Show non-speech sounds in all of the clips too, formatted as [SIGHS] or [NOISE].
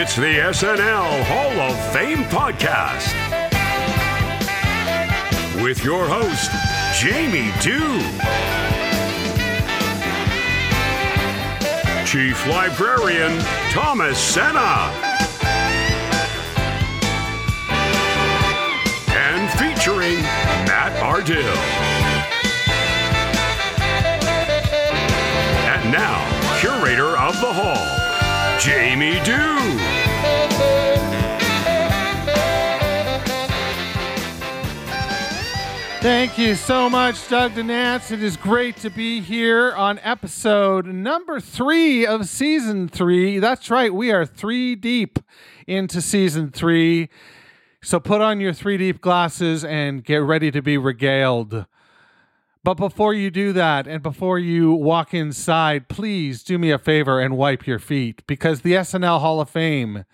It's the SNL Hall of Fame podcast with your host, Jamie Dew, Chief Librarian Thomas Senna, and featuring Matt Ardill. And now, curator of the hall, Jamie Dew. Thank you so much, Doug Denance. It is great to be here on episode number three of season three. That's right, we are three deep into season three. So put on your three deep glasses and get ready to be regaled. But before you do that, and before you walk inside, please do me a favor and wipe your feet because the SNL Hall of Fame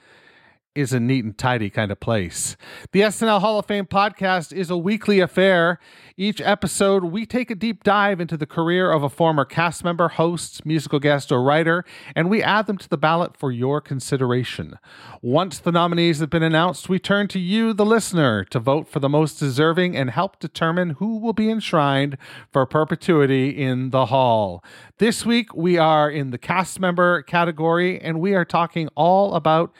is a neat and tidy kind of place. The SNL Hall of Fame podcast is a weekly affair. Each episode, we take a deep dive into the career of a former cast member, host, musical guest, or writer, and we add them to the ballot for your consideration. Once the nominees have been announced, we turn to you, the listener, to vote for the most deserving and help determine who will be enshrined for perpetuity in the hall. This week, we are in the cast member category, and we are talking all about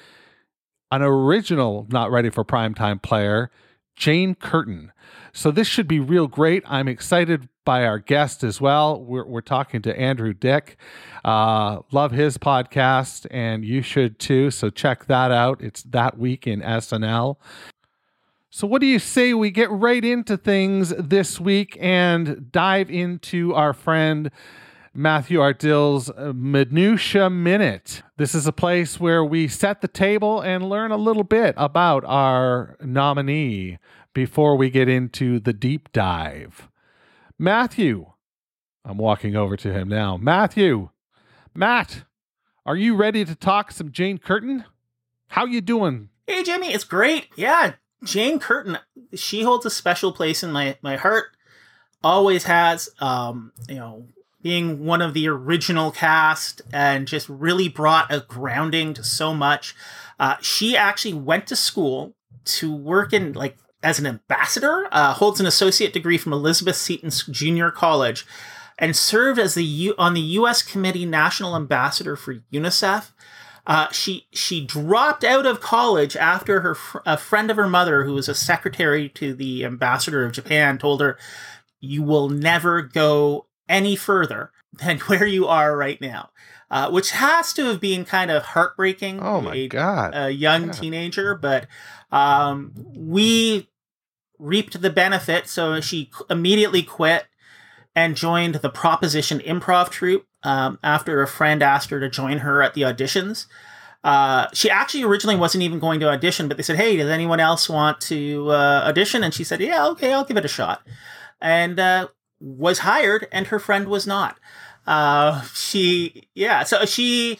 an original not ready for primetime player, Jane Curtin. So this should be real great. I'm excited by our guest as well. We're, we're talking to Andrew Dick. Uh, love his podcast, and you should too. So check that out. It's that week in SNL. So, what do you say we get right into things this week and dive into our friend Matthew Ardill's Minutia Minute. This is a place where we set the table and learn a little bit about our nominee before we get into the deep dive. Matthew, I'm walking over to him now. Matthew, Matt, are you ready to talk some Jane Curtin? How you doing? Hey Jimmy, it's great. Yeah, Jane Curtin, she holds a special place in my my heart. Always has. Um, you know, being one of the original cast and just really brought a grounding to so much. Uh, she actually went to school to work in like as an ambassador, uh, holds an associate degree from Elizabeth Seton Junior College, and served as the U- on the U.S. Committee National Ambassador for UNICEF. Uh, she she dropped out of college after her fr- a friend of her mother, who was a secretary to the ambassador of Japan, told her, "You will never go any further than [LAUGHS] where you are right now. Uh, which has to have been kind of heartbreaking. Oh my a, god! A young teenager, but um, we reaped the benefit. So she immediately quit and joined the Proposition Improv Troupe um, after a friend asked her to join her at the auditions. Uh, she actually originally wasn't even going to audition, but they said, "Hey, does anyone else want to uh, audition?" And she said, "Yeah, okay, I'll give it a shot." And uh, was hired and her friend was not. Uh, she, yeah, so she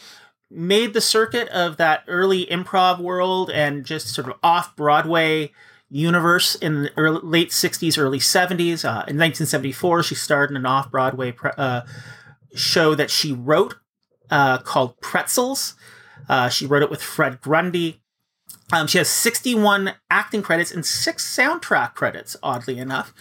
made the circuit of that early improv world and just sort of off Broadway universe in the early, late 60s, early 70s. Uh, in 1974, she starred in an off Broadway pre- uh, show that she wrote uh, called Pretzels. Uh, she wrote it with Fred Grandy. Um, she has 61 acting credits and six soundtrack credits, oddly enough.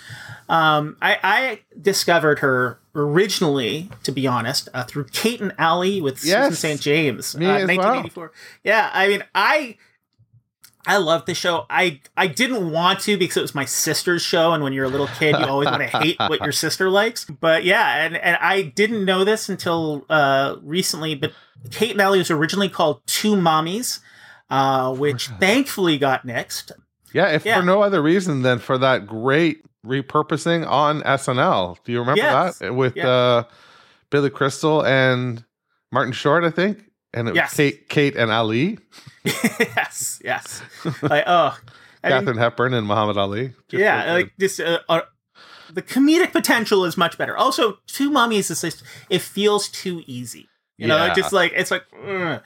Um, I, I, discovered her originally, to be honest, uh, through Kate and Allie with Yes. Susan St. James, uh, Me as well. 1984. Yeah, I mean, I I love the show. I I didn't want to because it was my sister's show, and when you're a little kid, you always want to [LAUGHS] hate what your sister likes. But yeah, and and I didn't know this until uh, recently. But Kate and Allie was originally called Two Mommies, uh, which thankfully got nixed. Yeah, if Yeah. for no other reason than for that great repurposing on SNL. Do you remember Yes. that with Yeah. uh, Billy Crystal and Martin Short? I think, and it was Kate, Kate and Ali, [LAUGHS] yes, yes. Like, oh, I mean, Katharine Hepburn and Muhammad Ali. Yeah, like this. Uh, uh, the comedic potential is much better. Also, two mummies is just it feels too easy. You know, Yeah. just like it's like. ugh.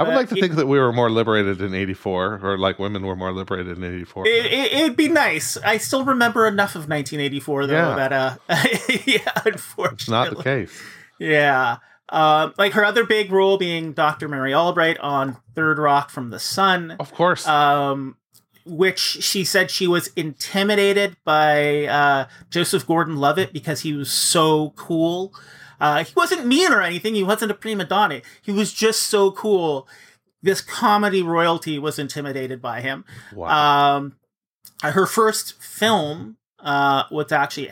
I would uh, like to it- think that we were more liberated in '84, or like women were more liberated in '84. It, it, it'd be nice. I still remember enough of 1984 though Yeah. that uh, [LAUGHS] yeah, unfortunately, it's not the case. Yeah. Um, like her other big role being Dr. Mary Albright on Third Rock from the Sun, Of course, um, which she said she was intimidated by uh, Joseph Gordon Levitt because he was so cool. Uh, he wasn't mean or anything. He wasn't a prima donna. He was just so cool. This comedy royalty was intimidated by him. wow. Um, her first film uh, was actually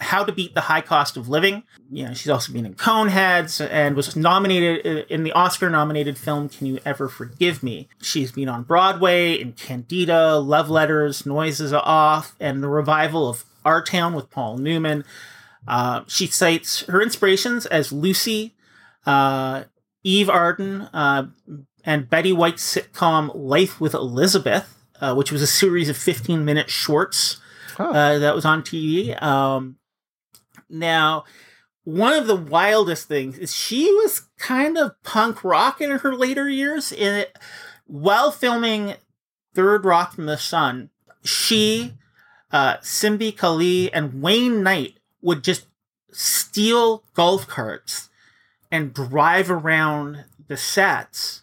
How to Beat the High Cost of Living. You know, she's also been in Coneheads and was nominated uh, in the Oscar-nominated film Can You Ever Forgive Me? She's been on Broadway in Candida, Love Letters, Noises Off, and the revival of Our Town with Paul Newman. Uh, she cites her inspirations as Lucy, uh, Eve Arden, uh, and Betty White's sitcom Life with Elizabeth, uh, which was a series of 15 minute shorts Huh. uh, that was on TV. Um, now, one of the wildest things is she was kind of punk rock in her later years. In it, while filming Third Rock from the Sun, she, uh, Simbi Khali, and Wayne Knight would just steal golf carts and drive around the sets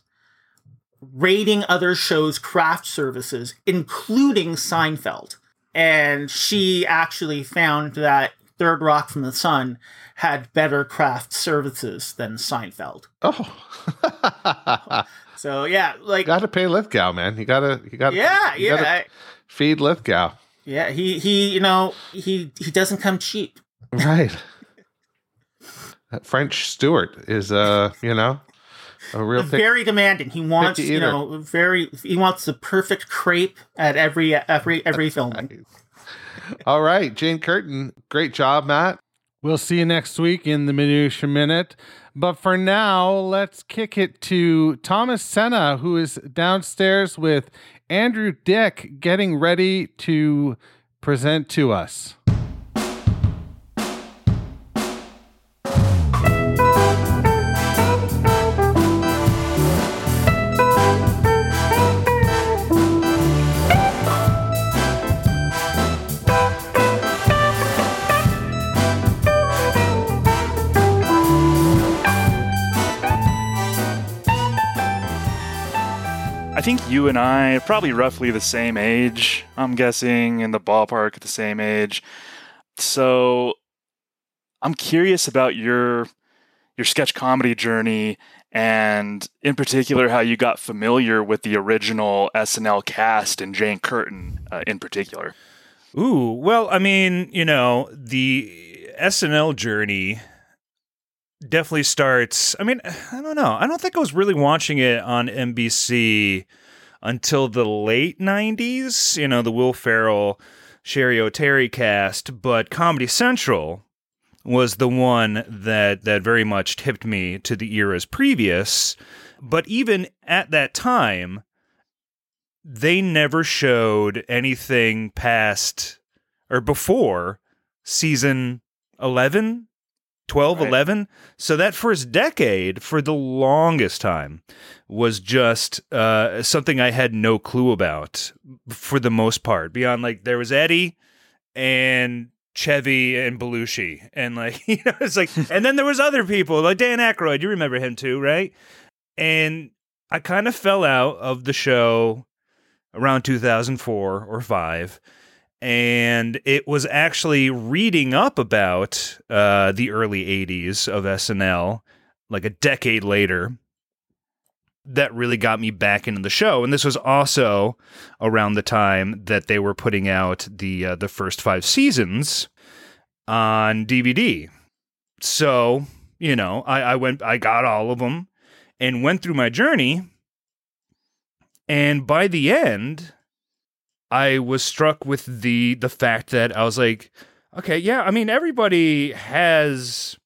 raiding other shows' craft services, including Seinfeld. And she actually found that Third Rock from the Sun had better craft services than Seinfeld. oh, [LAUGHS] So yeah, like got to pay Lithgow, man. You gotta, you gotta, yeah, you yeah, gotta I- feed Lithgow. yeah. He he, you know, he he doesn't come cheap. Right. That French Stewart is, uh, you know, a real pick. very demanding. He wants, you know, very. He wants the perfect crepe at every every every filming. All right, Jane Curtin, great job, Matt. We'll see you next week in the Minutia Minute. But for now, let's kick it to Thomas Senna, who is downstairs with Andrew Dick getting ready to present to us. Think you and I are probably roughly the same age, I'm guessing, in the ballpark at the same age. So I'm curious about your your sketch comedy journey and in particular how you got familiar with the original SNL cast and Jane Curtin uh, in particular. Ooh, well, I mean, you know, the SNL journey definitely starts. I mean, I don't know. I don't think I was really watching it on NBC until the late 90s, you know, the Will Ferrell, Cheri Oteri cast, but Comedy Central was the one that that very much tipped me to the eras previous. But even at that time, they never showed anything past or before season 11 12 Right. 11 so that first decade for the longest time was just uh, something i had no clue about for the most part beyond like there was eddie and chevy and belushi and like [LAUGHS] you know it's like [LAUGHS] and then there was other people like dan Aykroyd. you remember him too right and i kind of fell out of the show around 2004 or 5 and it was actually reading up about uh, the early 80s of SNL like a decade later that really got me back into the show. And this was also around the time that they were putting out the uh, the first 5 seasons on DVD so you know I, I went I got all of them and went through my journey. And by the end I was struck with the the fact that I was like, okay, yeah, I mean everybody has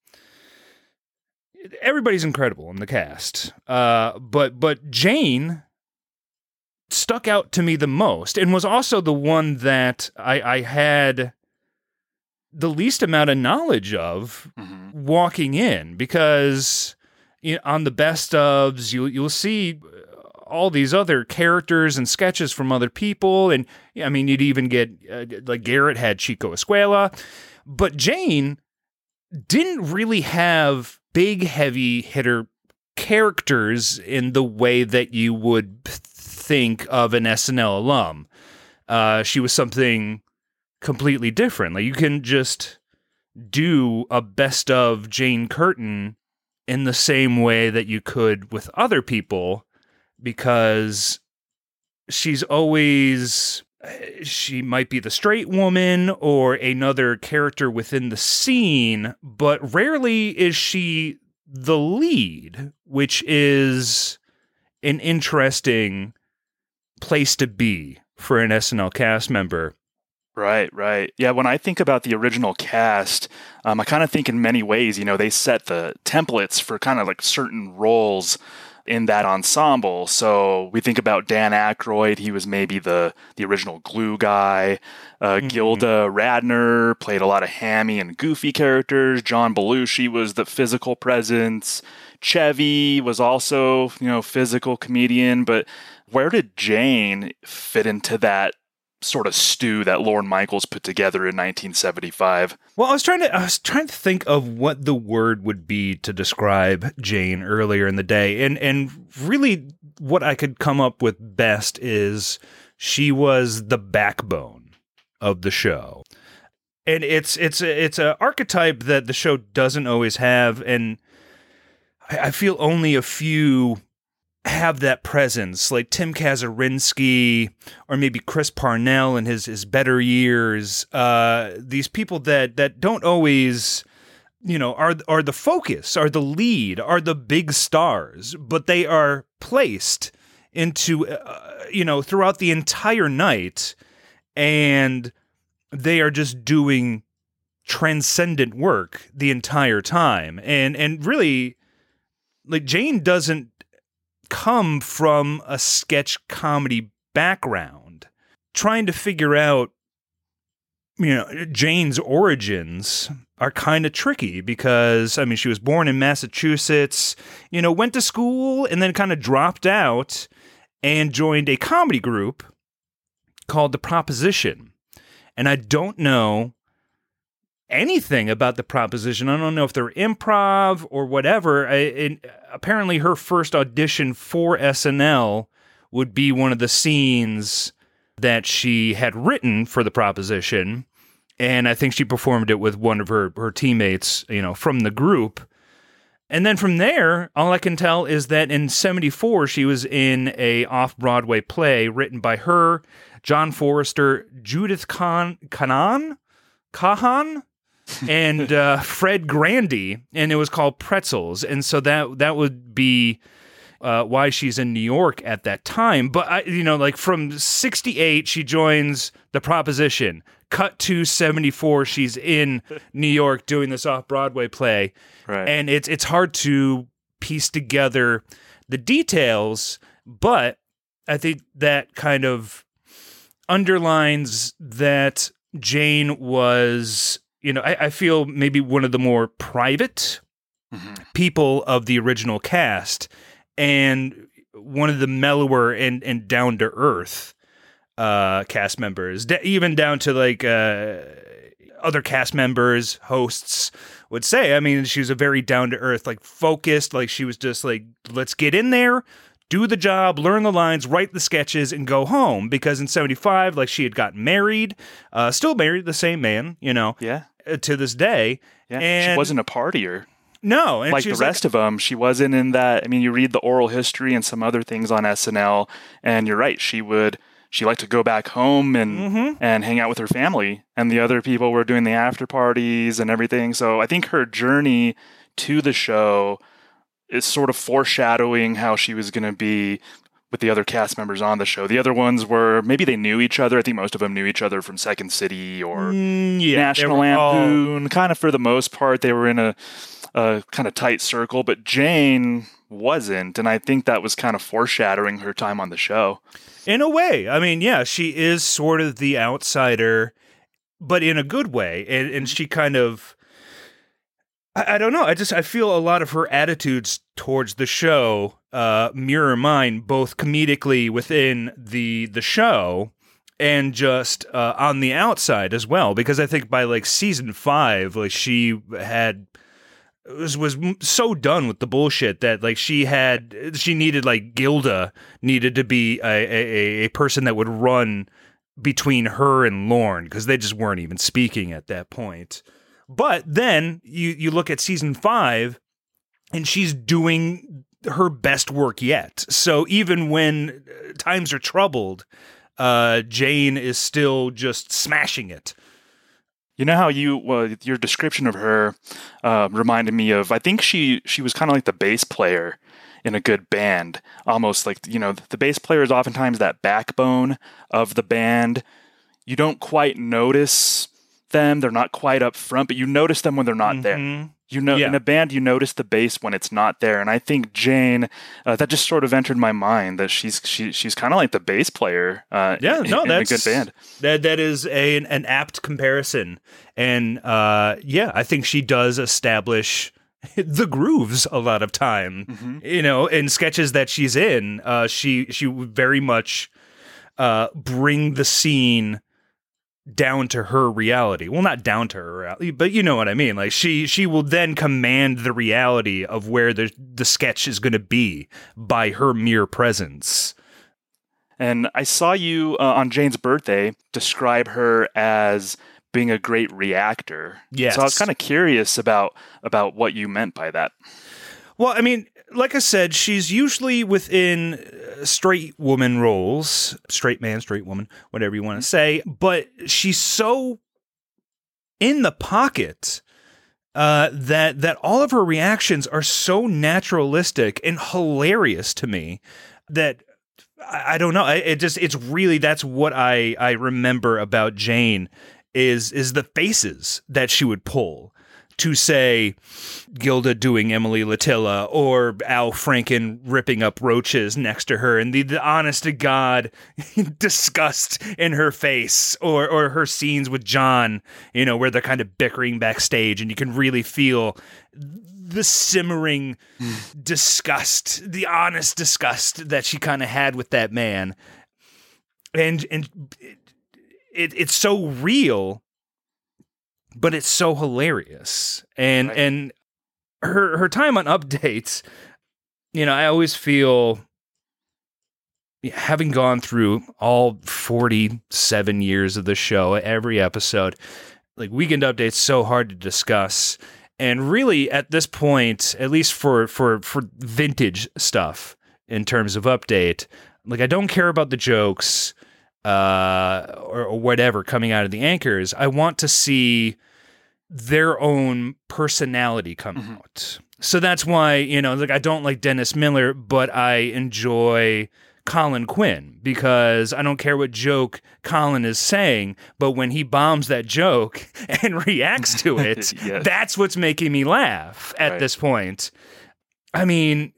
everybody's incredible in the cast. Uh but but Jane stuck out to me the most and was also the one that I, I had the least amount of knowledge of Mm-hmm. walking in because you know, on the best ofs you you'll see all these other characters and sketches from other people and I mean you'd even get uh, like Garrett had Chico Escuela but Jane didn't really have big heavy hitter characters in the way that you would think of an SNL alum. Uh, she was something completely different. Like you can just do a best of Jane Curtin in the same way that you could with other people because she's always she might be the straight woman or another character within the scene, but rarely is she the lead, which is an interesting place to be for an SNL cast member. Right, right. Yeah, when I think about the original cast, um, I kind of think in many ways, you know, they set the templates for kind of like certain roles in that ensemble. So we think about Dan Aykroyd; he was maybe the the original glue guy. Uh, Mhm. Gilda Radner played a lot of hammy and goofy characters. John Belushi was the physical presence. Chevy was also, you know, physical comedian. But where did Jane fit into that sort of stew that Lorne Michaels put together in 1975? Well, I was trying to I was trying to think of what the word would be to describe Jane earlier in the day. And and really what I could come up with best is she was the backbone of the show. And it's it's it's a archetype that the show doesn't always have and I feel only a few have that presence, like Tim Kazurinsky or maybe Chris Parnell in his his better years. Uh, these people that that don't always, you know, are are the focus, are the lead, are the big stars, but they are placed into, uh, you know, throughout the entire night, and they are just doing transcendent work the entire time, and and really, like Jane doesn't come from a sketch comedy background. Trying to figure out, you know, Jane's origins are kind of tricky because, I mean, she was born in Massachusetts, you know, went to school and then kind of dropped out and joined a comedy group called The Proposition. And I don't know anything about the proposition. I don't know if they're improv or whatever. I, apparently, her first audition for SNL would be one of the scenes that she had written for the proposition. And I think she performed it with one of her, her teammates, you know, from the group. And then from there, all I can tell is that in 74, she was in a off-Broadway play written by her, John Forrester, Judith Kahn, Kanan, Kahan, and uh, Fred Grandy, and it was called Pretzels. And so that that would be uh, why she's in New York at that time. But I, you know, like from '68, she joins the Proposition. Cut to '74, she's in New York doing this off Broadway play, Right. and it's it's hard to piece together the details. But I think that kind of underlines that Jane was, you know, I, I feel maybe one of the more private Mhm. people of the original cast and one of the mellower and, and down to earth uh, cast members, D- even down to like uh, other cast members, hosts would say. I mean, she was a very down to earth, like focused, like she was just like, let's get in there, do the job, learn the lines, write the sketches, and go home. Because in 75, like she had gotten married, uh, still married, the same man, you know, Yeah. uh, to this day. Yeah. And- she wasn't a partier. No, and like the rest of them. She wasn't in that. I mean, you read the oral history and some other things on SNL, and you're right. She would. She liked to go back home and Mhm. and hang out with her family, and the other people were doing the after parties and everything. So I think her journey to the show is sort of foreshadowing how she was going to be with the other cast members on the show. The other ones were maybe they knew each other. I think most of them knew each other from Second City or Mm, yeah, National were all- Lampoon. Kind of for the most part, they were in a, a kind of tight circle, but Jane wasn't, and I think that was kind of foreshadowing her time on the show. In a way. I mean, yeah, she is sort of the outsider, but in a good way. And, and she kind of. I, I don't know. I just I feel a lot of her attitudes towards the show uh, mirror mine, both comedically within the the show and just uh, on the outside as well. Because I think by like season five, like she had was was so done with the bullshit that like she had she needed like Gilda needed to be a a, a person that would run between her and Lorne because they just weren't even speaking at that point. But then you you look at season five, and she's doing her best work yet. So even when uh, times are troubled, uh, Jane is still just smashing it. You know how you well, your description of her uh, reminded me of I think she she was kind of like the bass player in a good band, almost like you know the bass player is oftentimes that backbone of the band. You don't quite notice them; they're not quite up front, but you notice them when they're not there. Mhm. You know, Yeah. in a band, you notice the bass when it's not there, and I think Jane, uh, that just sort of entered my mind that she's she, she's kind of like the bass player. Uh, Yeah, no, in that's a good band. That that is a, an, an apt comparison, and uh, yeah, I think she does establish [LAUGHS] the grooves a lot of time. You know, in sketches that she's in, uh, she she very much uh, bring the scene down to her reality. Well, not down to her reality, but you know what I mean. Like she she will then command the reality of where the the sketch is going to be by her mere presence. And I saw you uh, on Jane's birthday describe her as being a great reactor. Yes. So I was kind of curious about about what you meant by that. Well, I mean, like I said, she's usually within uh, straight woman roles, straight man, straight woman, whatever you want to say, but she's so in the pocket uh, that that all of her reactions are so naturalistic and hilarious to me that I, I don't know. I, it just it's really that's what I I remember about Jane is is the faces that she would pull to say Gilda doing Emily Litella or Al Franken ripping up roaches next to her and the, the honest to God [LAUGHS] disgust in her face or or her scenes with John, you know, where they're kind of bickering backstage and you can really feel the simmering hmm. disgust, the honest disgust that she kind of had with that man. And and it, it's so real but it's so hilarious. And Right. and her her time on updates, you know, I always feel having gone through all 47 years of the show, every episode, like weekend updates so hard to discuss. And really at this point, at least for for for vintage stuff in terms of update, like I don't care about the jokes uh, or, or whatever coming out of the anchors. I want to see their own personality come Mhm. out. So that's why, you know, like I don't like Dennis Miller, but I enjoy Colin Quinn because I don't care what joke Colin is saying, but when he bombs that joke [LAUGHS] and reacts to [LAUGHS] it, Yes. that's what's making me laugh at Right. this point. I mean,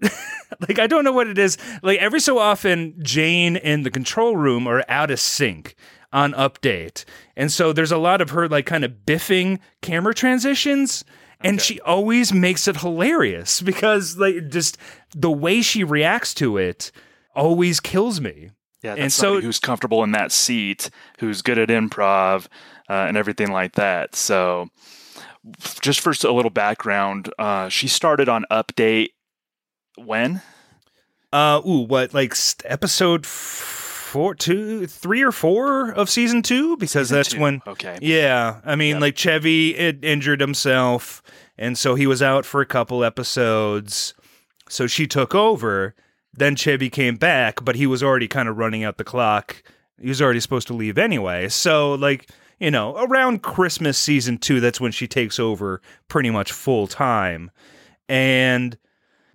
[LAUGHS] like I don't know what it is. Like every so often, Jane and the control room are out of sync on update, and so there's a lot of her like kind of biffing camera transitions. And she always makes it hilarious [LAUGHS] because like just the way she reacts to it always kills me. Yeah, And so- who's comfortable in that seat, who's good at improv uh, and everything like that. So, just for a little background, uh, she started on Update when? Uh, ooh, what like episode four, two, three or four of season two? Because Season that's two. when Okay. Yeah, I mean, Yep. like Chevy injured himself, and so he was out for a couple episodes. So she took over. Then Chevy came back, but he was already kind of running out the clock. He was already supposed to leave anyway. So, like, you know, around Christmas season two, that's when she takes over pretty much full time. And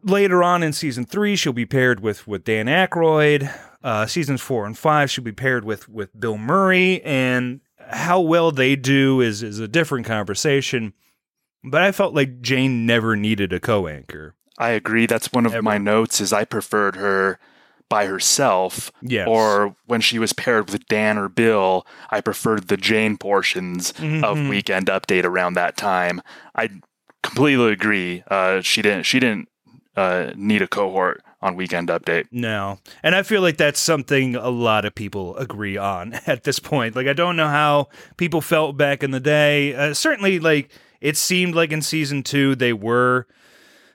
later on in season three, she'll be paired with with Dan Aykroyd. Uh, seasons four and five, she'll be paired with with Bill Murray, and how well they do is is a different conversation. But I felt like Jane never needed a co-anchor. I agree. That's one of Ever. my notes. Is I preferred her by herself, Yes. or when she was paired with Dan or Bill. I preferred the Jane portions of Mhm. Weekend Update around that time. I completely agree. Uh, she didn't. She didn't uh, need a cohort on Weekend Update. No. And I feel like that's something a lot of people agree on [LAUGHS] at this point. Like, I don't know how people felt back in the day. Uh, certainly, like, it seemed like in season two, they were.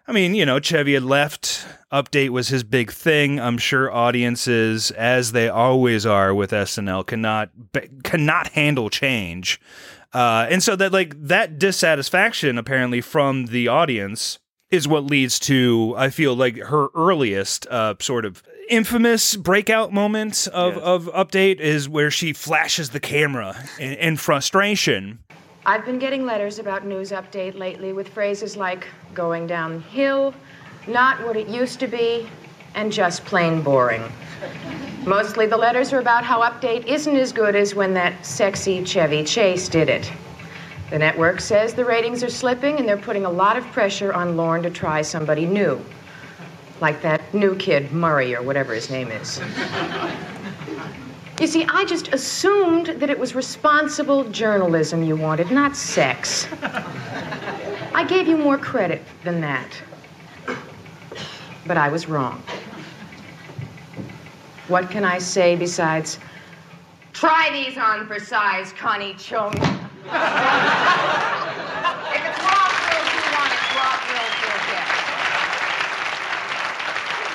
I mean, you know, Chevy had left. Update was his big thing. I'm sure audiences, as they always are with SNL, cannot cannot handle change, uh, and so that like that dissatisfaction apparently from the audience is what leads to I feel like her earliest uh, sort of infamous breakout moment of, Yes. of update is where she flashes the camera in, in frustration. I've been getting letters about News Update lately with phrases like going downhill, not what it used to be, and just plain boring. Mostly the letters are about how Update isn't as good as when that sexy Chevy Chase did it. The network says the ratings are slipping and they're putting a lot of pressure on Lorne to try somebody new. Like that new kid, Murray, or whatever his name is. You see, I just assumed that it was responsible journalism you wanted, not sex. I gave you more credit than that. But I was wrong. What can I say besides, try these on for size, Connie Chung? If it's raw thrills you want, it's raw thrills you'll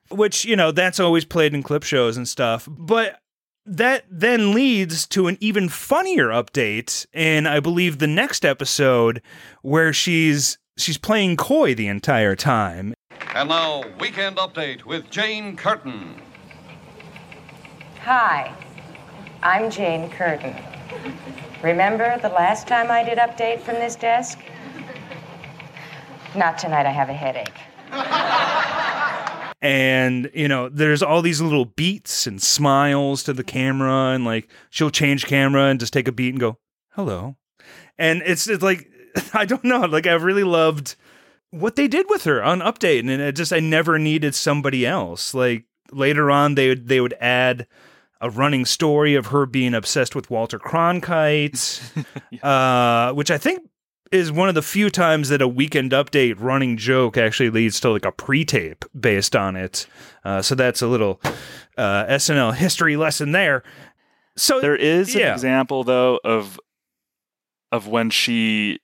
get. which you know that's always played in clip shows and stuff but that then leads to an even funnier update in i believe the next episode where she's she's playing coy the entire time And now, Weekend Update with Jane Curtin. Hi, I'm Jane Curtin. Remember the last time I did update from this desk? Not tonight, I have a headache. [LAUGHS] and you know there's all these little beats and smiles to the camera and like she'll change camera and just take a beat and go hello and it's, it's like [LAUGHS] i don't know like i really loved what they did with her on update and it just i never needed somebody else like later on they would they would add a running story of her being obsessed with walter cronkite [LAUGHS] uh, which i think is one of the few times that a weekend update running joke actually leads to like a pre-tape based on it. Uh, so that's a little uh, SNL history lesson there. So There is yeah. an example though of of when she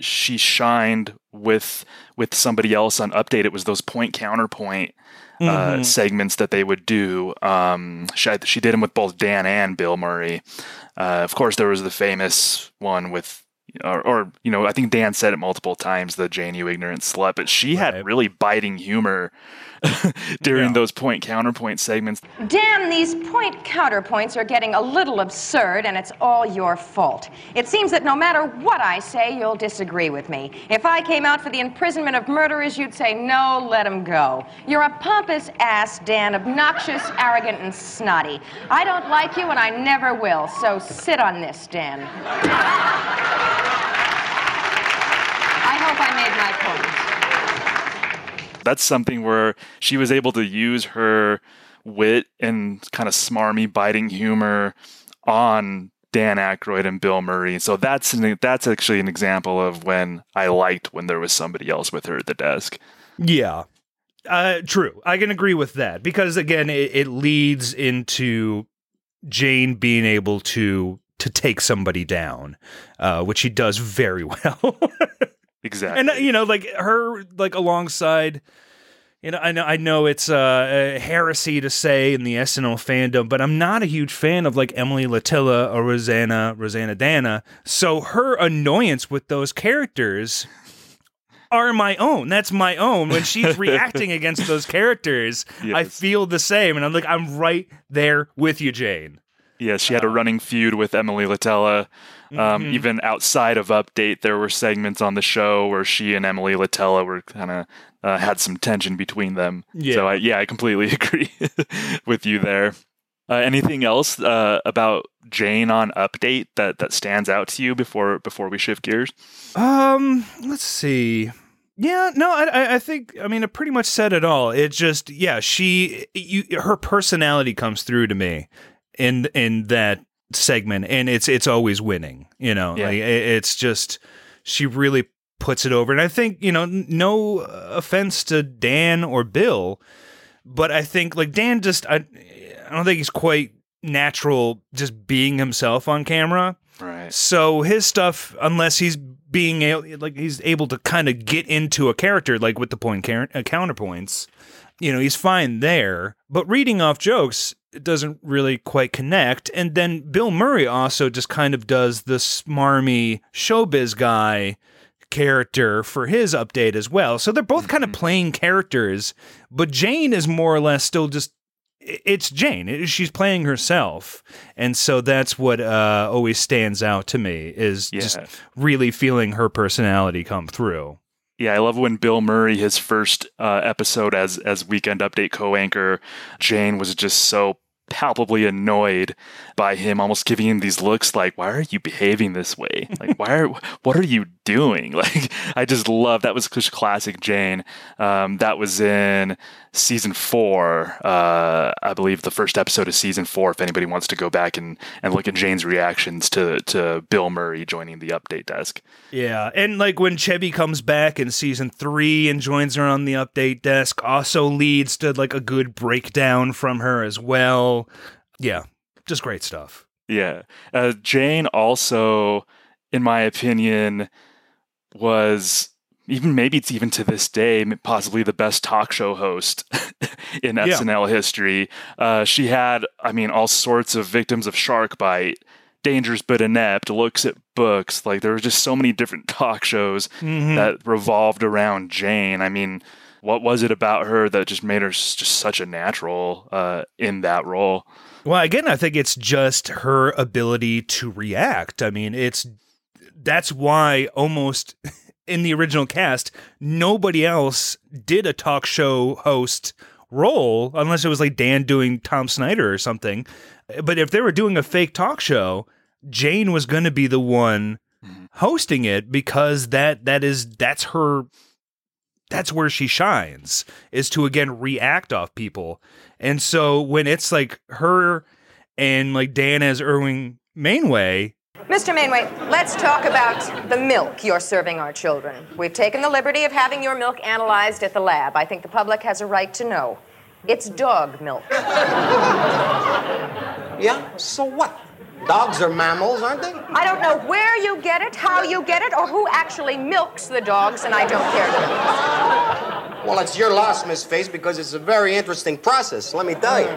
she shined with with somebody else on update. It was those point counterpoint uh, Mhm. segments that they would do. Um, she, she did them with both Dan and Bill Murray. Uh, of course, there was the famous one with. Or, or, you know, I think Dan said it multiple times, the Jane, you ignorant slut, but she Right. had really biting humor [LAUGHS] during Yeah. those point counterpoint segments. Dan, these point counterpoints are getting a little absurd, and it's all your fault. It seems that no matter what I say, you'll disagree with me. If I came out for the imprisonment of murderers, you'd say, no, let him go. You're a pompous ass, Dan, obnoxious, arrogant, and snotty. I don't like you, and I never will, so sit on this, Dan. [LAUGHS] I hope I made my point. That's something where she was able to use her wit and kind of smarmy, biting humor on Dan Aykroyd and Bill Murray. So that's an, that's actually an example of when I liked when there was somebody else with her at the desk. Yeah. Uh, true. I can agree with that because again, it, it leads into Jane being able to to take somebody down, uh, which she does very [LAUGHS] well. Exactly. and uh, you know, like her, like alongside. You know, I know, I know it's uh, a heresy to say in the SNL fandom, but I'm not a huge fan of like Emily Litella or Rosanna, Rosanna Dana. So her annoyance with those characters are my own. That's my own. When she's [LAUGHS] reacting against those characters, I feel the same, and I'm like, I'm right there with you, Jane. Yeah, she had a running feud with Emily Litella. Um, Mhm. Even outside of Update, there were segments on the show where she and Emily Litella were kind of uh, had some tension between them. Yeah. So I, yeah, I completely [LAUGHS] agree with you there. Uh, anything else uh, about Jane on Update that that stands out to you before before we shift gears? Um, let's see. Yeah, no, I, I- I think I mean I pretty much said it all. It just yeah, she you her personality comes through to me in in that segment, and it's it's always winning. You know, Yeah. like it- it's just she really puts it over, and I think you know no offense to Dan or Bill, but I think like Dan just I I don't think he's quite natural just being himself on camera. Right. So his stuff, unless he's being able, like he's able to kind of get into a character, like with the point uh, counterpoints, you know, he's fine there. But reading off jokes it doesn't really quite connect. And then Bill Murray also just kind of does the smarmy showbiz guy character for his update as well. So they're both kind of playing characters, but Jane is more or less still just it's Jane. She's playing herself, and so that's what uh, always stands out to me is just really feeling her personality come through. Yeah, I love when Bill Murray, his first uh, episode as as Weekend Update co-anchor, Jane was just so palpably annoyed by him, almost giving him these looks like, "Why are you behaving this way? [LAUGHS] Like, why are what are you doing?" [LAUGHS] Like, I just love that was just classic Jane. Um, that was in season four, uh, I believe, the first episode of season four. If anybody wants to go back and and look at Jane's reactions to to Bill Murray joining the update desk. Yeah, and like when Chevy comes back in season three and joins her on the update desk, also leads to like a good breakdown from her as well. Yeah, just great stuff. Yeah. Uh, Jane also, in my opinion, was even maybe it's even to this day possibly the best talk show host [LAUGHS] in Yeah. SNL history. Uh, she had, I mean, all sorts of victims of shark bite. Dangerous but inept looks at books. Like there were just so many different [LAUGHS] talk shows Mhm. that revolved around Jane. I mean, what was it about her that just made her just such a natural uh, in that role? Well, again, I think it's just her ability to react. I mean, it's that's why almost [LAUGHS] in the original cast, nobody else did a talk show host role unless it was like Dan doing Tom Snyder or something. But if they were doing a fake talk show, Jane was going to be the one hosting it because that that is that's her that's where she shines is to again react off people. And so when it's like her and like Dan as Irwin Mainway, Mr. Mainway, let's talk about the milk you're serving our children. We've taken the liberty of having your milk analyzed at the lab. I think the public has a right to know. It's dog milk. [LAUGHS] Yeah? So what? Dogs are mammals, aren't they? I don't know where you get it, how you get it, or who actually milks the dogs, and I don't care. Well, it's your loss, Miss Face, because it's a very interesting process, let me tell you.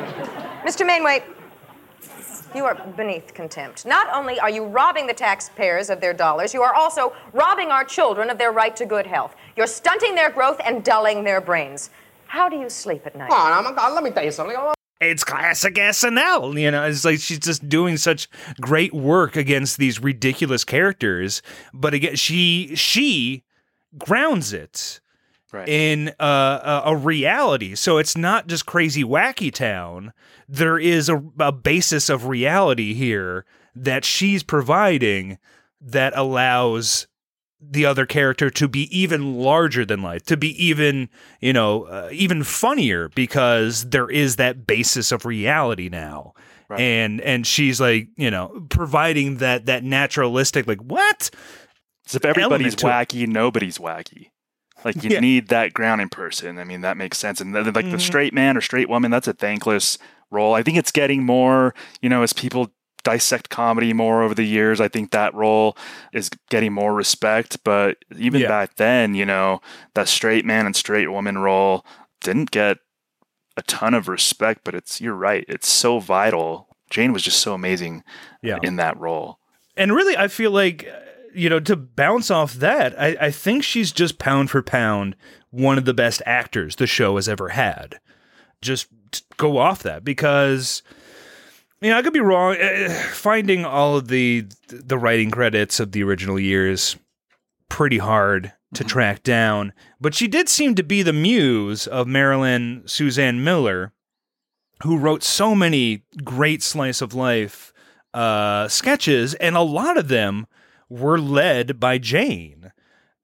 Mr. Mainway, you are beneath contempt. Not only are you robbing the taxpayers of their dollars, you are also robbing our children of their right to good health. You're stunting their growth and dulling their brains. How do you sleep at night? Come on, I'm, uh, let me tell you something. It's classic SNL. You know, it's like she's just doing such great work against these ridiculous characters. But again, she she grounds it Right. in a, a reality. So it's not just crazy wacky town. There is a, a basis of reality here that she's providing that allows the other character to be even larger than life, to be even, you know, uh, even funnier because there is that basis of reality now. Right. And and she's like, you know, providing that that naturalistic like what? So if everybody's to it. wacky, nobody's wacky. Like you Yeah. need that grounding person. I mean, that makes sense. And then, like Mhm. the straight man or straight woman, that's a thankless role. I think it's getting more, you know, as people dissect comedy more over the years, I think that role is getting more respect. But even Yeah. back then, you know, that straight man and straight woman role didn't get a ton of respect, but it's you're right. It's so vital. Jane was just so amazing Yeah. in that role. And really, I feel like, you know, to bounce off that, I, I think she's just pound for pound one of the best actors the show has ever had. Just go off that because you know, I could be wrong. Uh, finding all of the the writing credits of the original years pretty hard to track down, but she did seem to be the muse of Marilyn Suzanne Miller, who wrote so many great slice of life uh, sketches, and a lot of them were led by Jane.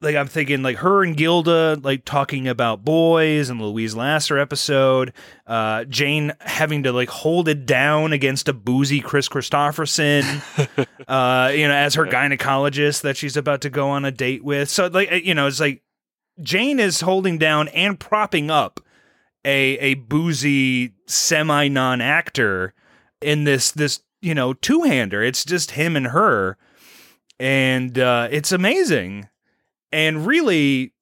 Like I'm thinking, like her and Gilda, like talking about boys and Louise Lasser episode. Uh, Jane having to like hold it down against a boozy Kris Kristofferson, [LAUGHS] uh, you know, as her gynecologist that she's about to go on a date with. So like, uh, you know, it's like Jane is holding down and propping up a a boozy semi non actor in this this you know two hander. It's just him and her, and uh, it's amazing. And really,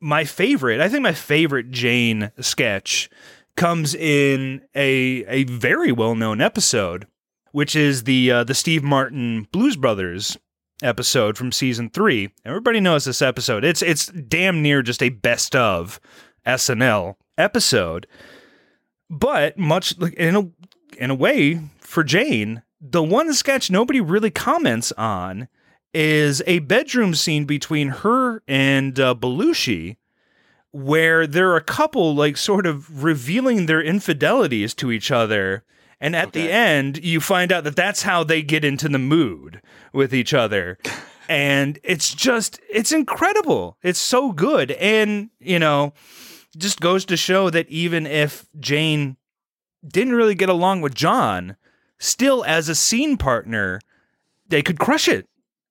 my favorite, I think my favorite Jane sketch comes in a a very well known episode, which is the uh, the Steve Martin Blues Brothers episode from season three. Everybody knows this episode. It's it's damn near just a best of SNL episode. But much in a in a way for Jane, the one sketch nobody really comments on is a bedroom scene between her and uh, Belushi, where there are a couple like sort of revealing their infidelities to each other. And at the end, you find out that that's how they get into the mood with each other. and it's just, it's incredible. It's so good. And, you know, just goes to show that even if Jane didn't really get along with John, still as a scene partner, they could crush it.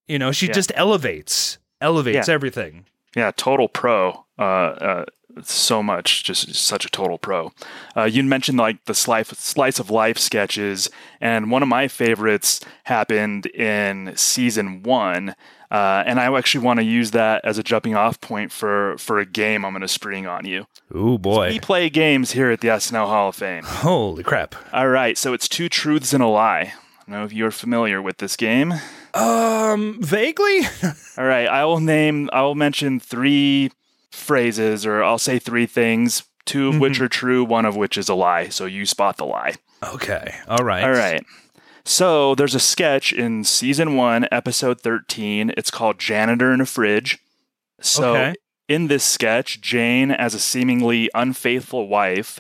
You know, she Yeah. just elevates, elevates Yeah. everything. Yeah, total pro. Uh, uh, so much, just such a total pro. Uh, you mentioned like the slice slice of life sketches, and one of my favorites happened in season one. Uh, and I actually want to use that as a jumping off point for for a game I'm going to spring on you. Ooh boy. We play games here at the SNL Hall of Fame. Holy crap. All right, so it's two truths and a lie. I don't know if you're familiar with this game. Um, vaguely? [LAUGHS] All right, I will name, I will mention three phrases, or I'll say three things, two of which are true, one of which is a lie. So you spot the lie. okay. All right. All right. So there's a sketch in season one, episode 13. It's called Janitor in a Fridge. So Okay. in this sketch, Jane, as a seemingly unfaithful wife,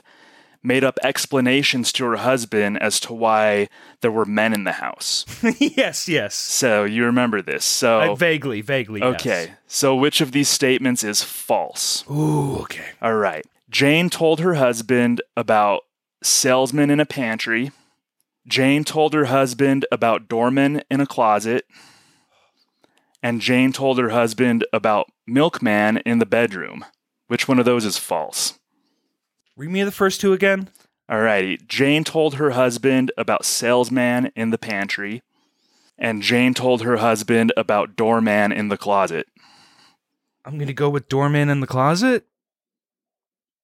made up explanations to her husband as to why there were men in the house. [LAUGHS] yes, yes. So you remember this. So I vaguely, vaguely. yes. Okay. So which of these statements is false? Ooh, okay. All right. Jane told her husband about salesmen in a pantry. Jane told her husband about doorman in a closet. And Jane told her husband about milkman in the bedroom. Which one of those is false? Read me the first two again. Alrighty. Jane told her husband about salesman in the pantry. And Jane told her husband about doorman in the closet. I'm gonna go with doorman in the closet.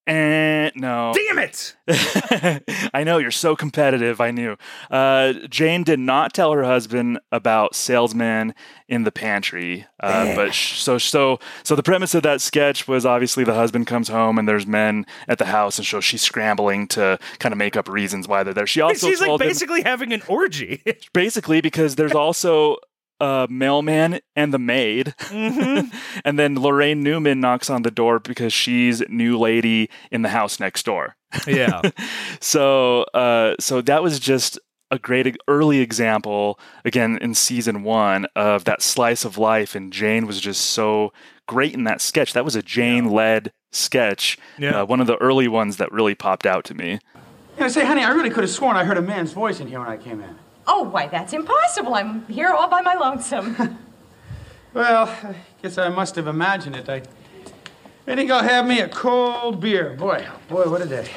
And no. Damn it! [LAUGHS] I know you're so competitive. I knew. Uh, Jane did not tell her husband about salesman in the pantry. Uh, but sh- so so so the premise of that sketch was obviously the husband comes home and there's men at the house, and so she's scrambling to kind of make up reasons why they're there. She also She's like told him- basically having an orgy. [LAUGHS] basically because there's also a mailman and the maid. [LAUGHS] and then Laraine Newman knocks on the door because she's new lady in the house next door. yeah. [LAUGHS] So uh so that was just a great early example again in season 1 of that slice of life and Jane was just so great in that sketch. That was a Jane led sketch. Yeah. Uh, one of the early ones that really popped out to me. Yeah, say, honey, I really could have sworn I heard a man's voice in here when I came in. Oh, why, that's impossible. I'm here all by my lonesome. [LAUGHS] Well, I guess I must have imagined it. I, I think I'll have me a cold beer. Boy, oh boy, what a day.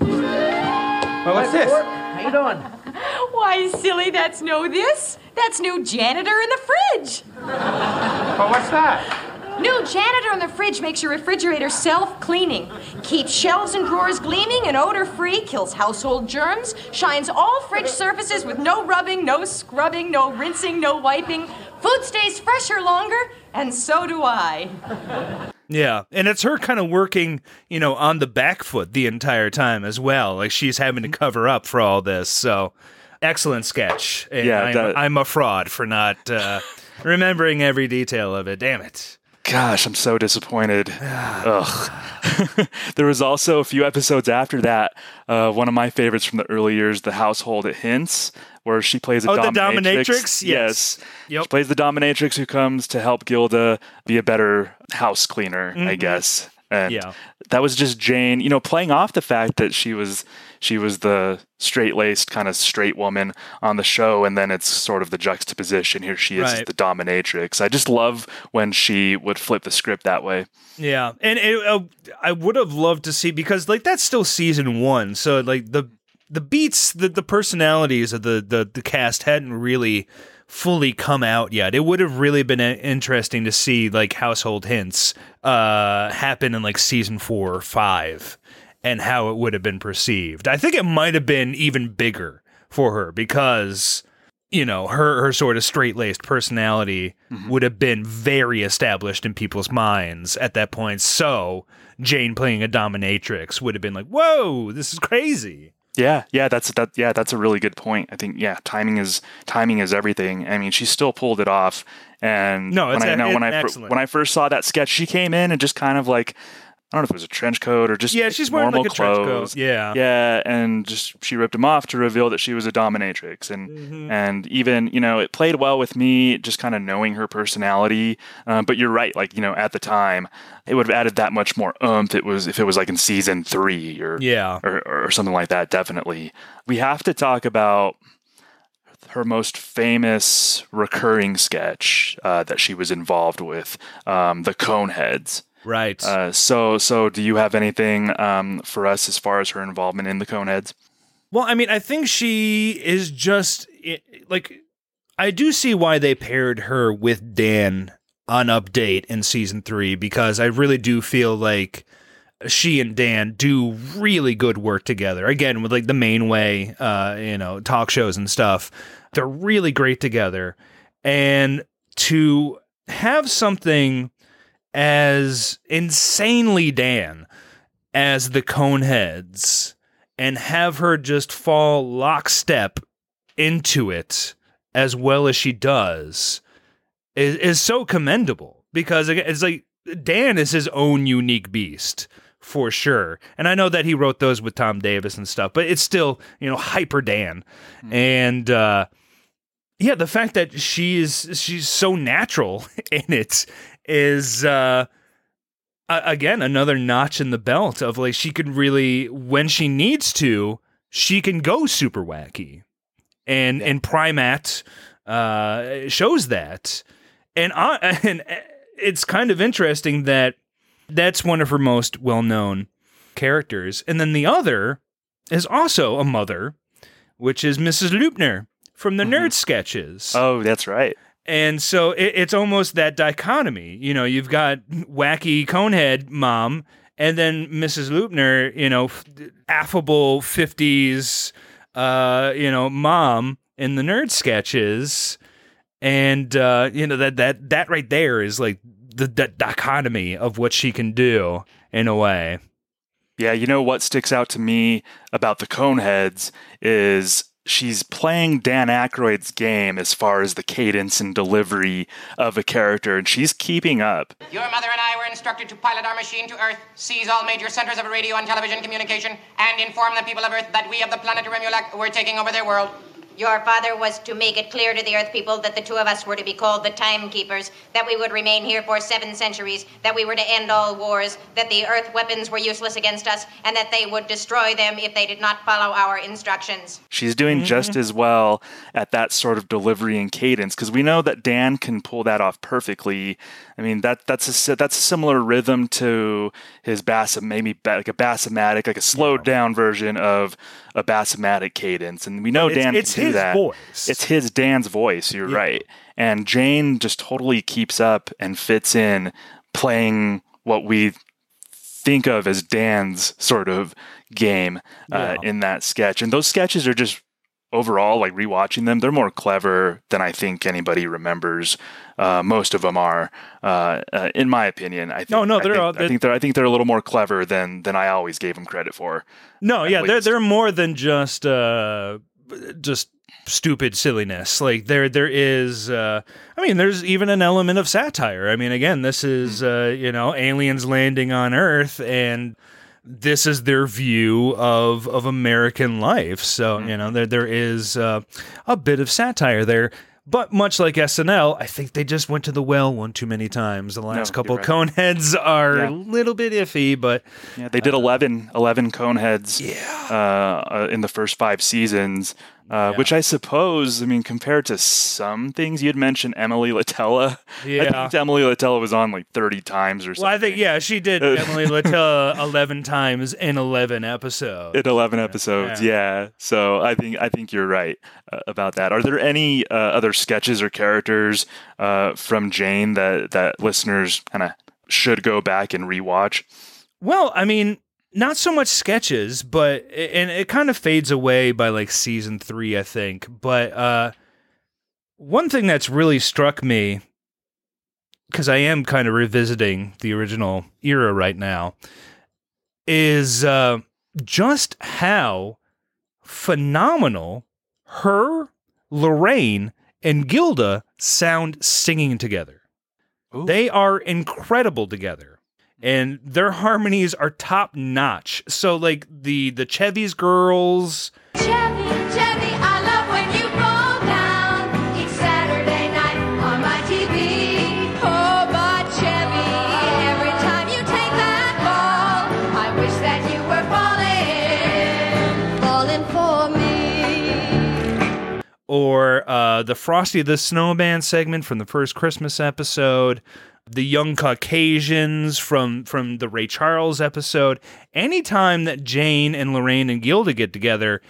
Well, what's this? How you doing? [LAUGHS] Why, silly, that's no this. That's new janitor in the fridge. Oh, what's that? New janitor in the fridge makes your refrigerator self-cleaning. Keeps shelves and drawers gleaming and odor-free, kills household germs, shines all fridge surfaces with no rubbing, no scrubbing, no rinsing, no wiping. Food stays fresher longer, and so do I. Yeah, and it's her kind of working, you know, on the back foot the entire time as well. Like she's having to cover up for all this. So, excellent sketch. And Yeah, I'm, that- I'm a fraud for not uh, remembering every detail of it. Damn it. Gosh, I'm so disappointed. [SIGHS] Ugh. [LAUGHS] there was also a few episodes after that. Uh, one of my favorites from the early years, The Household at Hints, where she plays a Oh, the dominatrix. dominatrix? Yes. Yep. She plays the dominatrix who comes to help Gilda be a better house cleaner, I Mhm. guess. And Yeah. that was just Jane, you know, playing off the fact that she was she was the straight laced kind of straight woman on the show, and then it's sort of the juxtaposition. Here she is Right. the dominatrix. I just love when she would flip the script that way. Yeah, and it, uh, I would have loved to see because like that's still season one, so like the the beats, the the personalities of the the the cast hadn't really fully come out yet. It would have really been uh, interesting to see like household hints uh happen in like season four or five, and how it would have been perceived. I think it might have been even bigger for her because you know her her sort of straight laced personality would have been very established in people's minds at that point. So Jane playing a dominatrix would have been like, "Whoa, this is crazy." Yeah, yeah, that's that. Yeah, that's a really good point. I think yeah, timing is timing is everything. I mean, she still pulled it off. And No, when I know when I when I first saw that sketch, she came in and just kind of like I don't know if it was a trench coat or just Yeah, she's wearing, normal like, a trench coat. clothes. Yeah. yeah, and just she ripped him off to reveal that she was a dominatrix, and Mm-hmm. and even you know it played well with me just kind of knowing her personality. Uh, but you're right, like you know at the time it would have added that much more oomph. It was if it was like in season three or Yeah. or, or something like that. Definitely, we have to talk about her most famous recurring sketch uh, that she was involved with, um, the Coneheads. Right. Uh, so, so do you have anything um, for us as far as her involvement in the Coneheads? Well, I mean, I think she is just like I do see why they paired her with Dan on Update in season three because I really do feel like she and Dan do really good work together. Again, with like the main way, uh, you know, talk shows and stuff, they're really great together. And to have something as insanely Dan as the Coneheads and have her just fall lockstep into it as well as she does is, is so commendable because it's like Dan is his own unique beast for sure. And I know that he wrote those with Tom Davis and stuff, but it's still, you know, hyper Dan. And uh yeah, the fact that she's she's so natural [LAUGHS] in it is uh again another notch in the belt of like she can really when she needs to she can go super wacky. And and Prymaat uh shows that. And I, [LAUGHS] and it's kind of interesting that that's one of her most well-known characters. And then the other is also a mother which is mrs loopner from the nerd sketches. Oh, that's right. And so it, it's almost that dichotomy. You know, you've got wacky conehead mom, and then Mrs. Loopner, you know, affable 50s, uh, you know, mom in the nerd sketches. And, uh, you know, that, that, that right there is like the, the dichotomy of what she can do in a way. Yeah, you know what sticks out to me about the Coneheads is she's playing Dan Aykroyd's game as far as the cadence and delivery of a character, and she's keeping up. Your mother and I were instructed to pilot our machine to Earth, seize all major centers of radio and television communication, and inform the people of Earth that we of the planet Remulak were taking over their world. Your father was to make it clear to the Earth people that the two of us were to be called the Timekeepers, that we would remain here for seven centuries, that we were to end all wars, that the Earth weapons were useless against us, and that they would destroy them if they did not follow our instructions. She's doing mm-hmm. just as well at that sort of delivery and cadence because we know that Dan can pull that off perfectly. I mean that that's a that's a similar rhythm to his bass, maybe like a bassomatic, like a slowed down version of a bassomatic cadence, and we know it's- Dan it's can do that. voice. It's his Dan's voice. You're right, and Jane just totally keeps up and fits in playing what we think of as Dan's sort of game uh, in that sketch. And those sketches are just overall, like rewatching them, they're more clever than I think anybody remembers. Uh, most of them are, uh, uh, in my opinion. I think, No, no, they're think, all- I they're- think they're. I think they're a little more clever than than I always gave them credit for. No, yeah, they're they're more than just uh just stupid silliness. Like there there is uh I mean there's even an element of satire. I mean again, this is uh you know, aliens landing on earth and this is their view of of American life. So, you know, there there is uh, a bit of satire there. But much like SNL, I think they just went to the well one too many times. The last No, couple you're right. Coneheads are Yeah. a little bit iffy, but Yeah, they did 11, 11 Coneheads uh, uh, in the first five seasons, uh, which I suppose, I mean, compared to some things, you'd mentioned Emily Litella. [LAUGHS] I Yeah. think Emily Litella was on like 30 times or something. Well, I think yeah, she did [LAUGHS] Emily Litella eleven times in eleven episodes. in 11 episodes yeah. so i think i think you're right uh, about that are there any uh, other sketches or characters uh, from jane that that listeners kind of should go back and rewatch Well, I mean, not so much sketches, but and it kind of fades away by like season three, I think. But uh, one thing that's really struck me, because I am kind of revisiting the original era right now, is uh, just how phenomenal her, Laraine, and Gilda sound singing together. They are incredible together. And their harmonies are top notch. So like the the Chevy's girls, Chevy, Chevy, I love when you roll down each Saturday night on my TV. Oh, but Chevy, every time you take that ball, I wish that you were falling, falling for me. or uh, the Frosty the Snowman segment from the first Christmas episode, the Young Caucasians from from the Ray Charles episode. Anytime that Jane and Laraine and Gilda get together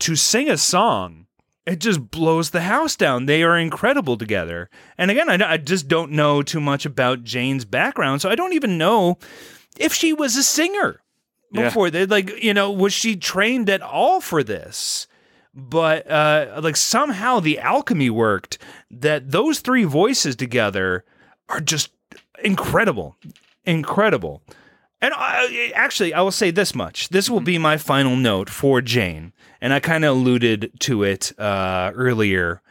to sing a song, it just blows the house down. They are incredible together. And again, I, I just don't know too much about Jane's background, so I don't even know if she was a singer Yeah. before. They like, you know, was she trained at all for this? but uh, like somehow the alchemy worked that those three voices together are just incredible incredible. And I, actually i will say this much. This will be my final note for jane and i kind of alluded to it uh, earlier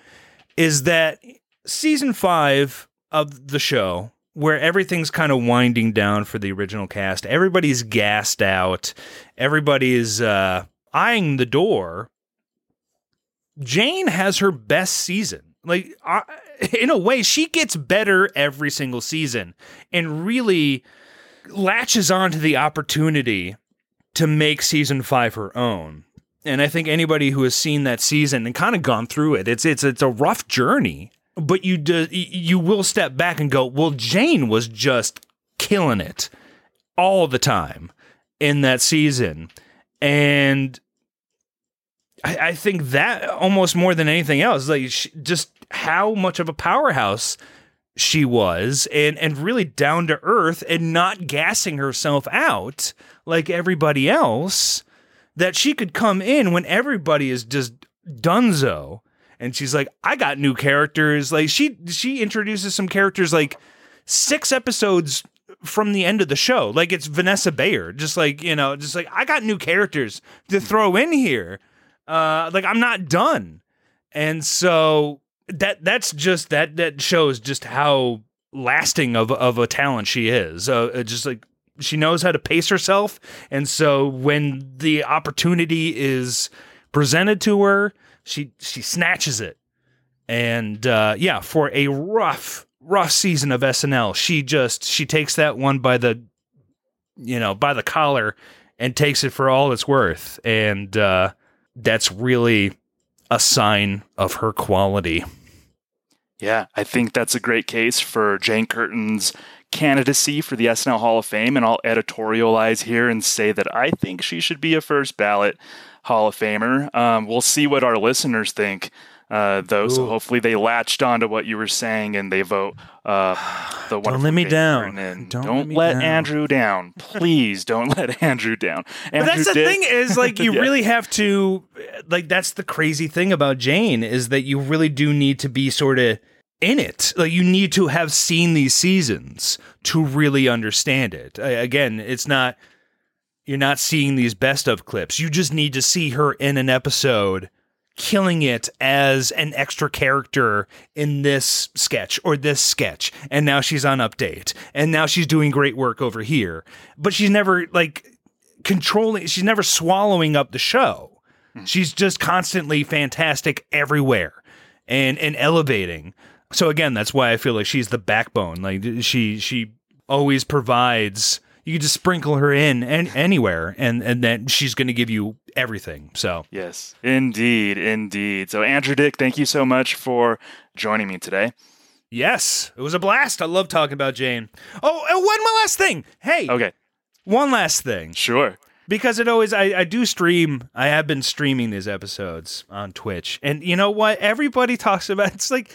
is that season five of the show where everything's kind of winding down for the original cast everybody's gassed out everybody's uh, eyeing the door Jane has her best season. Like, I, in a way, she gets better every single season and really latches onto the opportunity to make season five her own. And I think anybody who has seen that season and kind of gone through it, it's it's it's a rough journey. But you do, you will step back and go, well, Jane was just killing it all the time in that season, and I, I think that almost more than anything else, like just how much of a powerhouse she was, and and really down to earth, and not gassing herself out like everybody else. That she could come in when everybody is just dunzo, and she's like, "I got new characters." Like she she introduces some characters like six episodes from the end of the show. Like it's Vanessa Bayer, just like you know, just like I got new characters to throw in here uh like i'm not done and so that that's just that that shows just how lasting of of a talent she is. Uh just like she knows how to pace herself. And so when the opportunity is presented to her she she snatches it. And uh yeah for a rough rough season of snl she just she takes that one by the you know by the collar and takes it for all it's worth. And uh that's really a sign of her quality. Yeah, I think that's a great case for Jane Curtin's candidacy for the SNL Hall of Fame, and I'll editorialize here and say that I think she should be a first ballot Hall of Famer. Um, we'll see what our listeners think. Uh, though, so hopefully they latched onto what you were saying and they vote uh, [SIGHS] the one. Don't let me down. Don't Don't, let me let down. Andrew down. Please don't [LAUGHS] let Andrew down. But that's Andrew the did- thing is like [LAUGHS] you Yeah. really have to like that's the crazy thing about Jane is that you really do need to be sort of in it. Like you need to have seen these seasons to really understand it. Again, it's not you're not seeing these best of clips. You just need to see her in an episode killing it as an extra character in this sketch or this sketch. And now she's on update. And now she's doing great work over here. But she's never like controlling she's never swallowing up the show. Hmm. She's just constantly fantastic everywhere and and elevating. So again that's why i feel like she's the backbone. Like she she always provides you can just sprinkle her in an anywhere and and then she's going to give you everything so Yes, indeed, indeed. So, Andrew Dick, thank you so much for joining me today. Yes, it was a blast. I love talking about Jane. Oh, and one more last thing. Hey, Okay, one last thing. sure. Because it always, I, I do stream. I have been streaming these episodes on Twitch, and you know what? Everybody talks about. It's like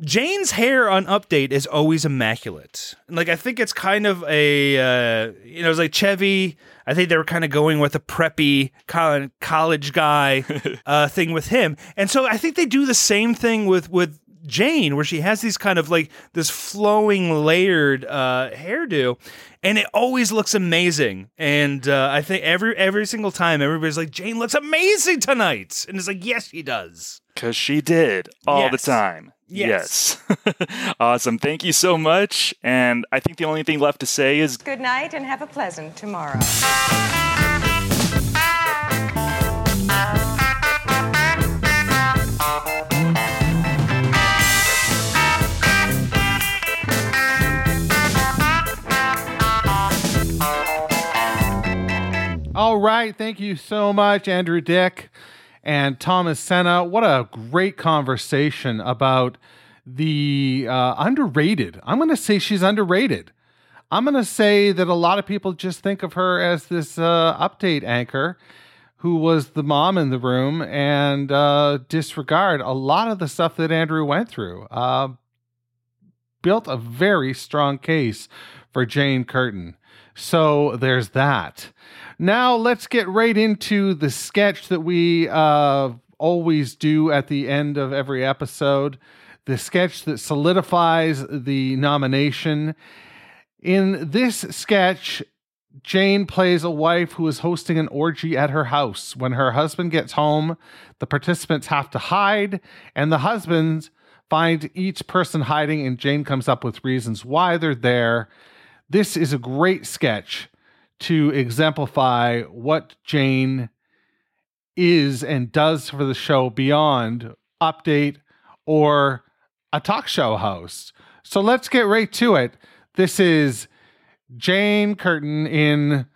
Jane's hair on Update is always immaculate. Like I think it's kind of a, uh, you know, it's like Chevy. I think they were kind of going with a preppy college guy [LAUGHS] uh, thing with him, and so I think they do the same thing with with Jane, where she has these kind of like this flowing, layered uh, hairdo, and it always looks amazing. And uh, I think every every single time, everybody's like, "Jane looks amazing tonight," and it's like, "Yes, she does." Because she did all the time. Yes. Yes. [LAUGHS] awesome. Thank you so much. And I think the only thing left to say is Good night and have a pleasant tomorrow. All right. Thank you so much, Andrew Dick and Thomas Senna. What a great conversation about the uh, underrated. I'm going to say she's underrated. I'm going to say that a lot of people just think of her as this uh, update anchor who was the mom in the room and uh, disregard a lot of the stuff that Andrew went through. Uh, built a very strong case for Jane Curtin. So there's that. Now let's get right into the sketch that we uh, always do at the end of every episode. The sketch that solidifies the nomination. In this sketch, Jane plays a wife who is hosting an orgy at her house. When her husband gets home, the participants have to hide, and the husbands find each person hiding, and Jane comes up with reasons why they're there. This is a great sketch to exemplify what Jane is and does for the show beyond update or a talk show host. So let's get right to it. This is Jane Curtin in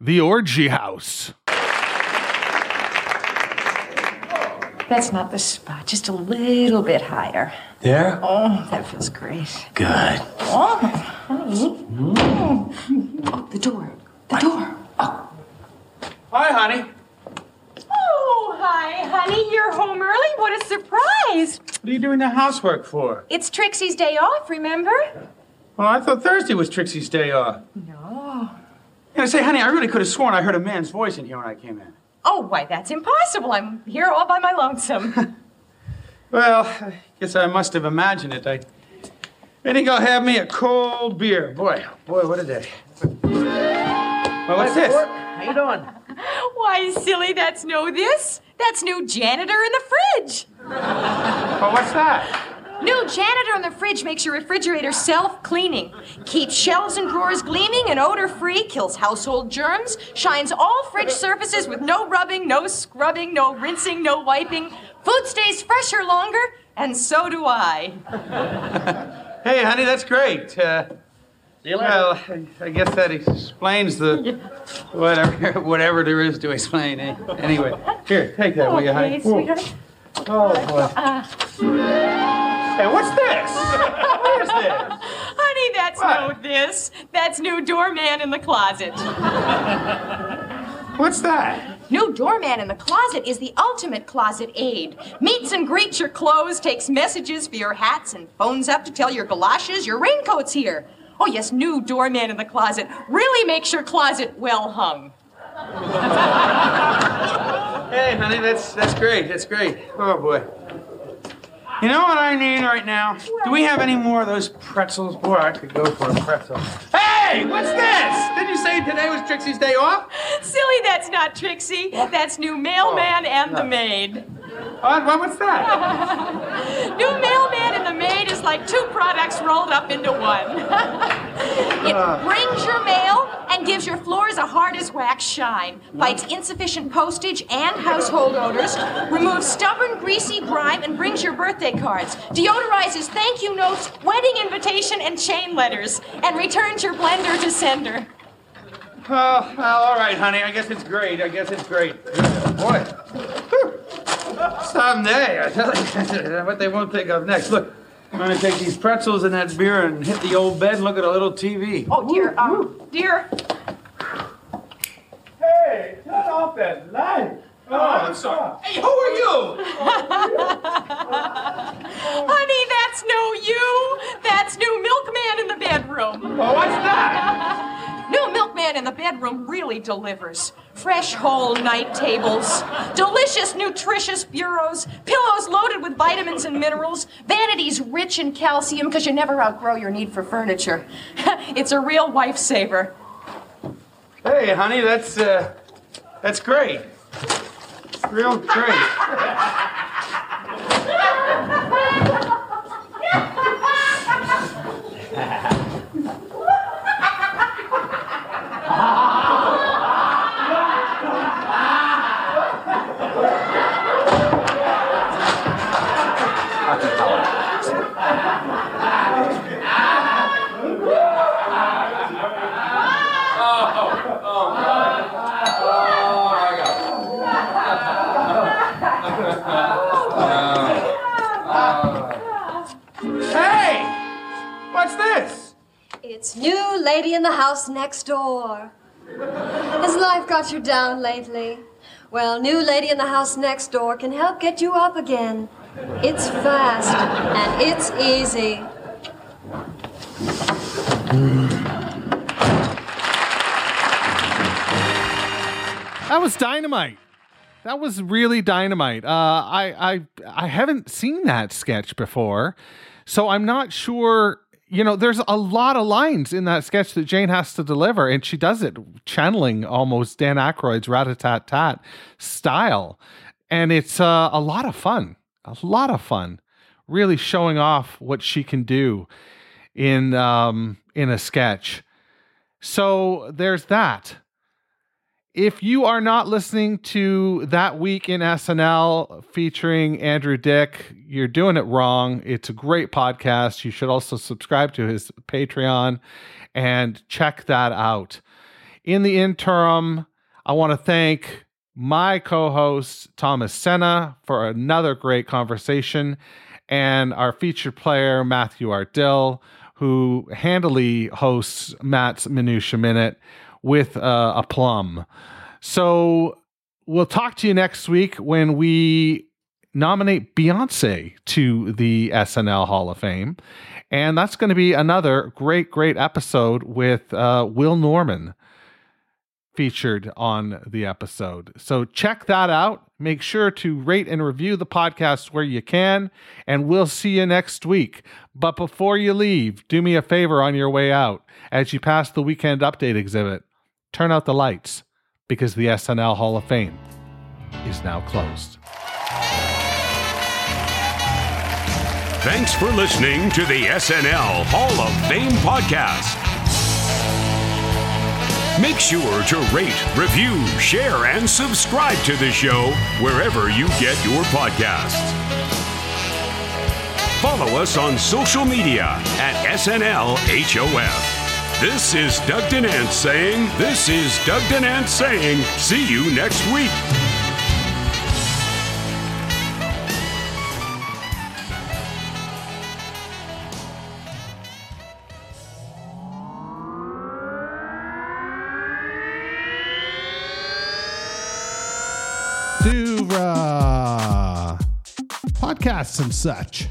The Orgy House. That's not the spot. Just a little bit higher. There? Oh, that feels great. Good. Oh, honey. Oh, the door. The door. Oh. Hi, honey. Oh, hi, honey. You're home early. What a surprise. What are you doing the housework for? It's Trixie's day off, remember? Well, I thought Thursday was Trixie's day off. No. And I say, honey, I really could have sworn I heard a man's voice in here when I came in. Oh, why, that's impossible. I'm here all by my lonesome. [LAUGHS] Well, I guess I must have imagined it. I, I think I'll have me a cold beer. Boy, boy, what a day. Well, what's this? How you doing? [LAUGHS] Why, silly, that's no this. That's new janitor in the fridge. Well, what's that? New janitor in the fridge makes your refrigerator self-cleaning, keeps shelves and drawers gleaming and odor-free, kills household germs, shines all fridge surfaces with no rubbing, no scrubbing, no rinsing, no wiping. Food stays fresher longer, and so do I. [LAUGHS] Hey, honey, that's great. Uh, well, I- I guess that explains the whatever [LAUGHS] whatever there is to explain. eh? Anyway, here, take that, will you, honey? Okay, sweetheart. Oh boy. Hey, what's this? What is this? Honey, that's no this. That's new doorman in the closet. What's that? New doorman in the closet is the ultimate closet aid. Meets and greets your clothes, takes messages for your hats, and phones up to tell your galoshes your raincoat's here. Oh, yes, new doorman in the closet really makes your closet well hung. Hey, honey, that's that's great. That's great. Oh boy. You know what I need right now? Do we have any more of those pretzels? Boy, I could go for a pretzel. Hey, what's this? Didn't you say today was Trixie's day off? Silly, that's not Trixie. That's new mailman oh, and the maid. What? what what's that? [LAUGHS] New mailman and the maid is like two products rolled up into one. [LAUGHS] it uh. brings your mail and gives your floors a hard as wax shine, fights insufficient postage and household odors, removes stubborn, greasy grime, and brings your birthday cards, deodorizes thank you notes, wedding invitation, and chain letters, and returns your blender to sender. Oh, well, all right, honey. I guess it's great. I guess it's great. Boy. Someday, I tell you, [LAUGHS] what they won't think of next. Look, I'm gonna take these pretzels and that beer and hit the old bed and look at a little TV. Oh, dear, um, dear. Hey, turn off that light. Oh, I'm sorry. Hey, who are you? [LAUGHS] Honey, that's no you. That's new milkman in the bedroom. Oh, what's that? [LAUGHS] New milkman in the bedroom really delivers. Fresh whole night tables, delicious nutritious bureaus, pillows loaded with vitamins and minerals, vanities rich in calcium because you never outgrow your need for furniture. [LAUGHS] it's a real wife saver. Hey, honey, that's uh, that's great. Real great. Lady in the house next door. Has life got you down lately? Well, new lady in the house next door can help get you up again. It's fast and it's easy. That was dynamite. That was really dynamite. Uh, I I I haven't seen that sketch before, so I'm not sure. You know, there's a lot of lines in that sketch that Jane has to deliver, and she does it channeling almost Dan Aykroyd's rat-a-tat-tat style, and it's uh, a lot of fun. A lot of fun, really showing off what she can do in um, in a sketch. So there's that if you are not listening to that week in SNL featuring Andrew Dick, you're doing it wrong. It's a great podcast. You should also subscribe to his Patreon and check that out. In the interim, I want to thank my co-host Thomas Senna for another great conversation and our featured player Matthew Ardill who handily hosts Matt's Minutia Minute with uh, a plum. So we'll talk to you next week when we nominate Beyonce to the SNL Hall of Fame. And that's going to be another great, great episode with uh, Will Norman featured on the episode. So check that out. Make sure to rate and review the podcast where you can, and we'll see you next week. But before you leave, do me a favor on your way out. As you pass the weekend update exhibit, turn out the lights because the SNL Hall of Fame is now closed. Thanks for listening to the SNL Hall of Fame podcast. Make sure to rate, review, share, and subscribe to the show wherever you get your podcasts. Follow us on social media at SNLHOF. This is Doug Denant saying, This is Doug Denant saying, see you next week. Podcasts and such.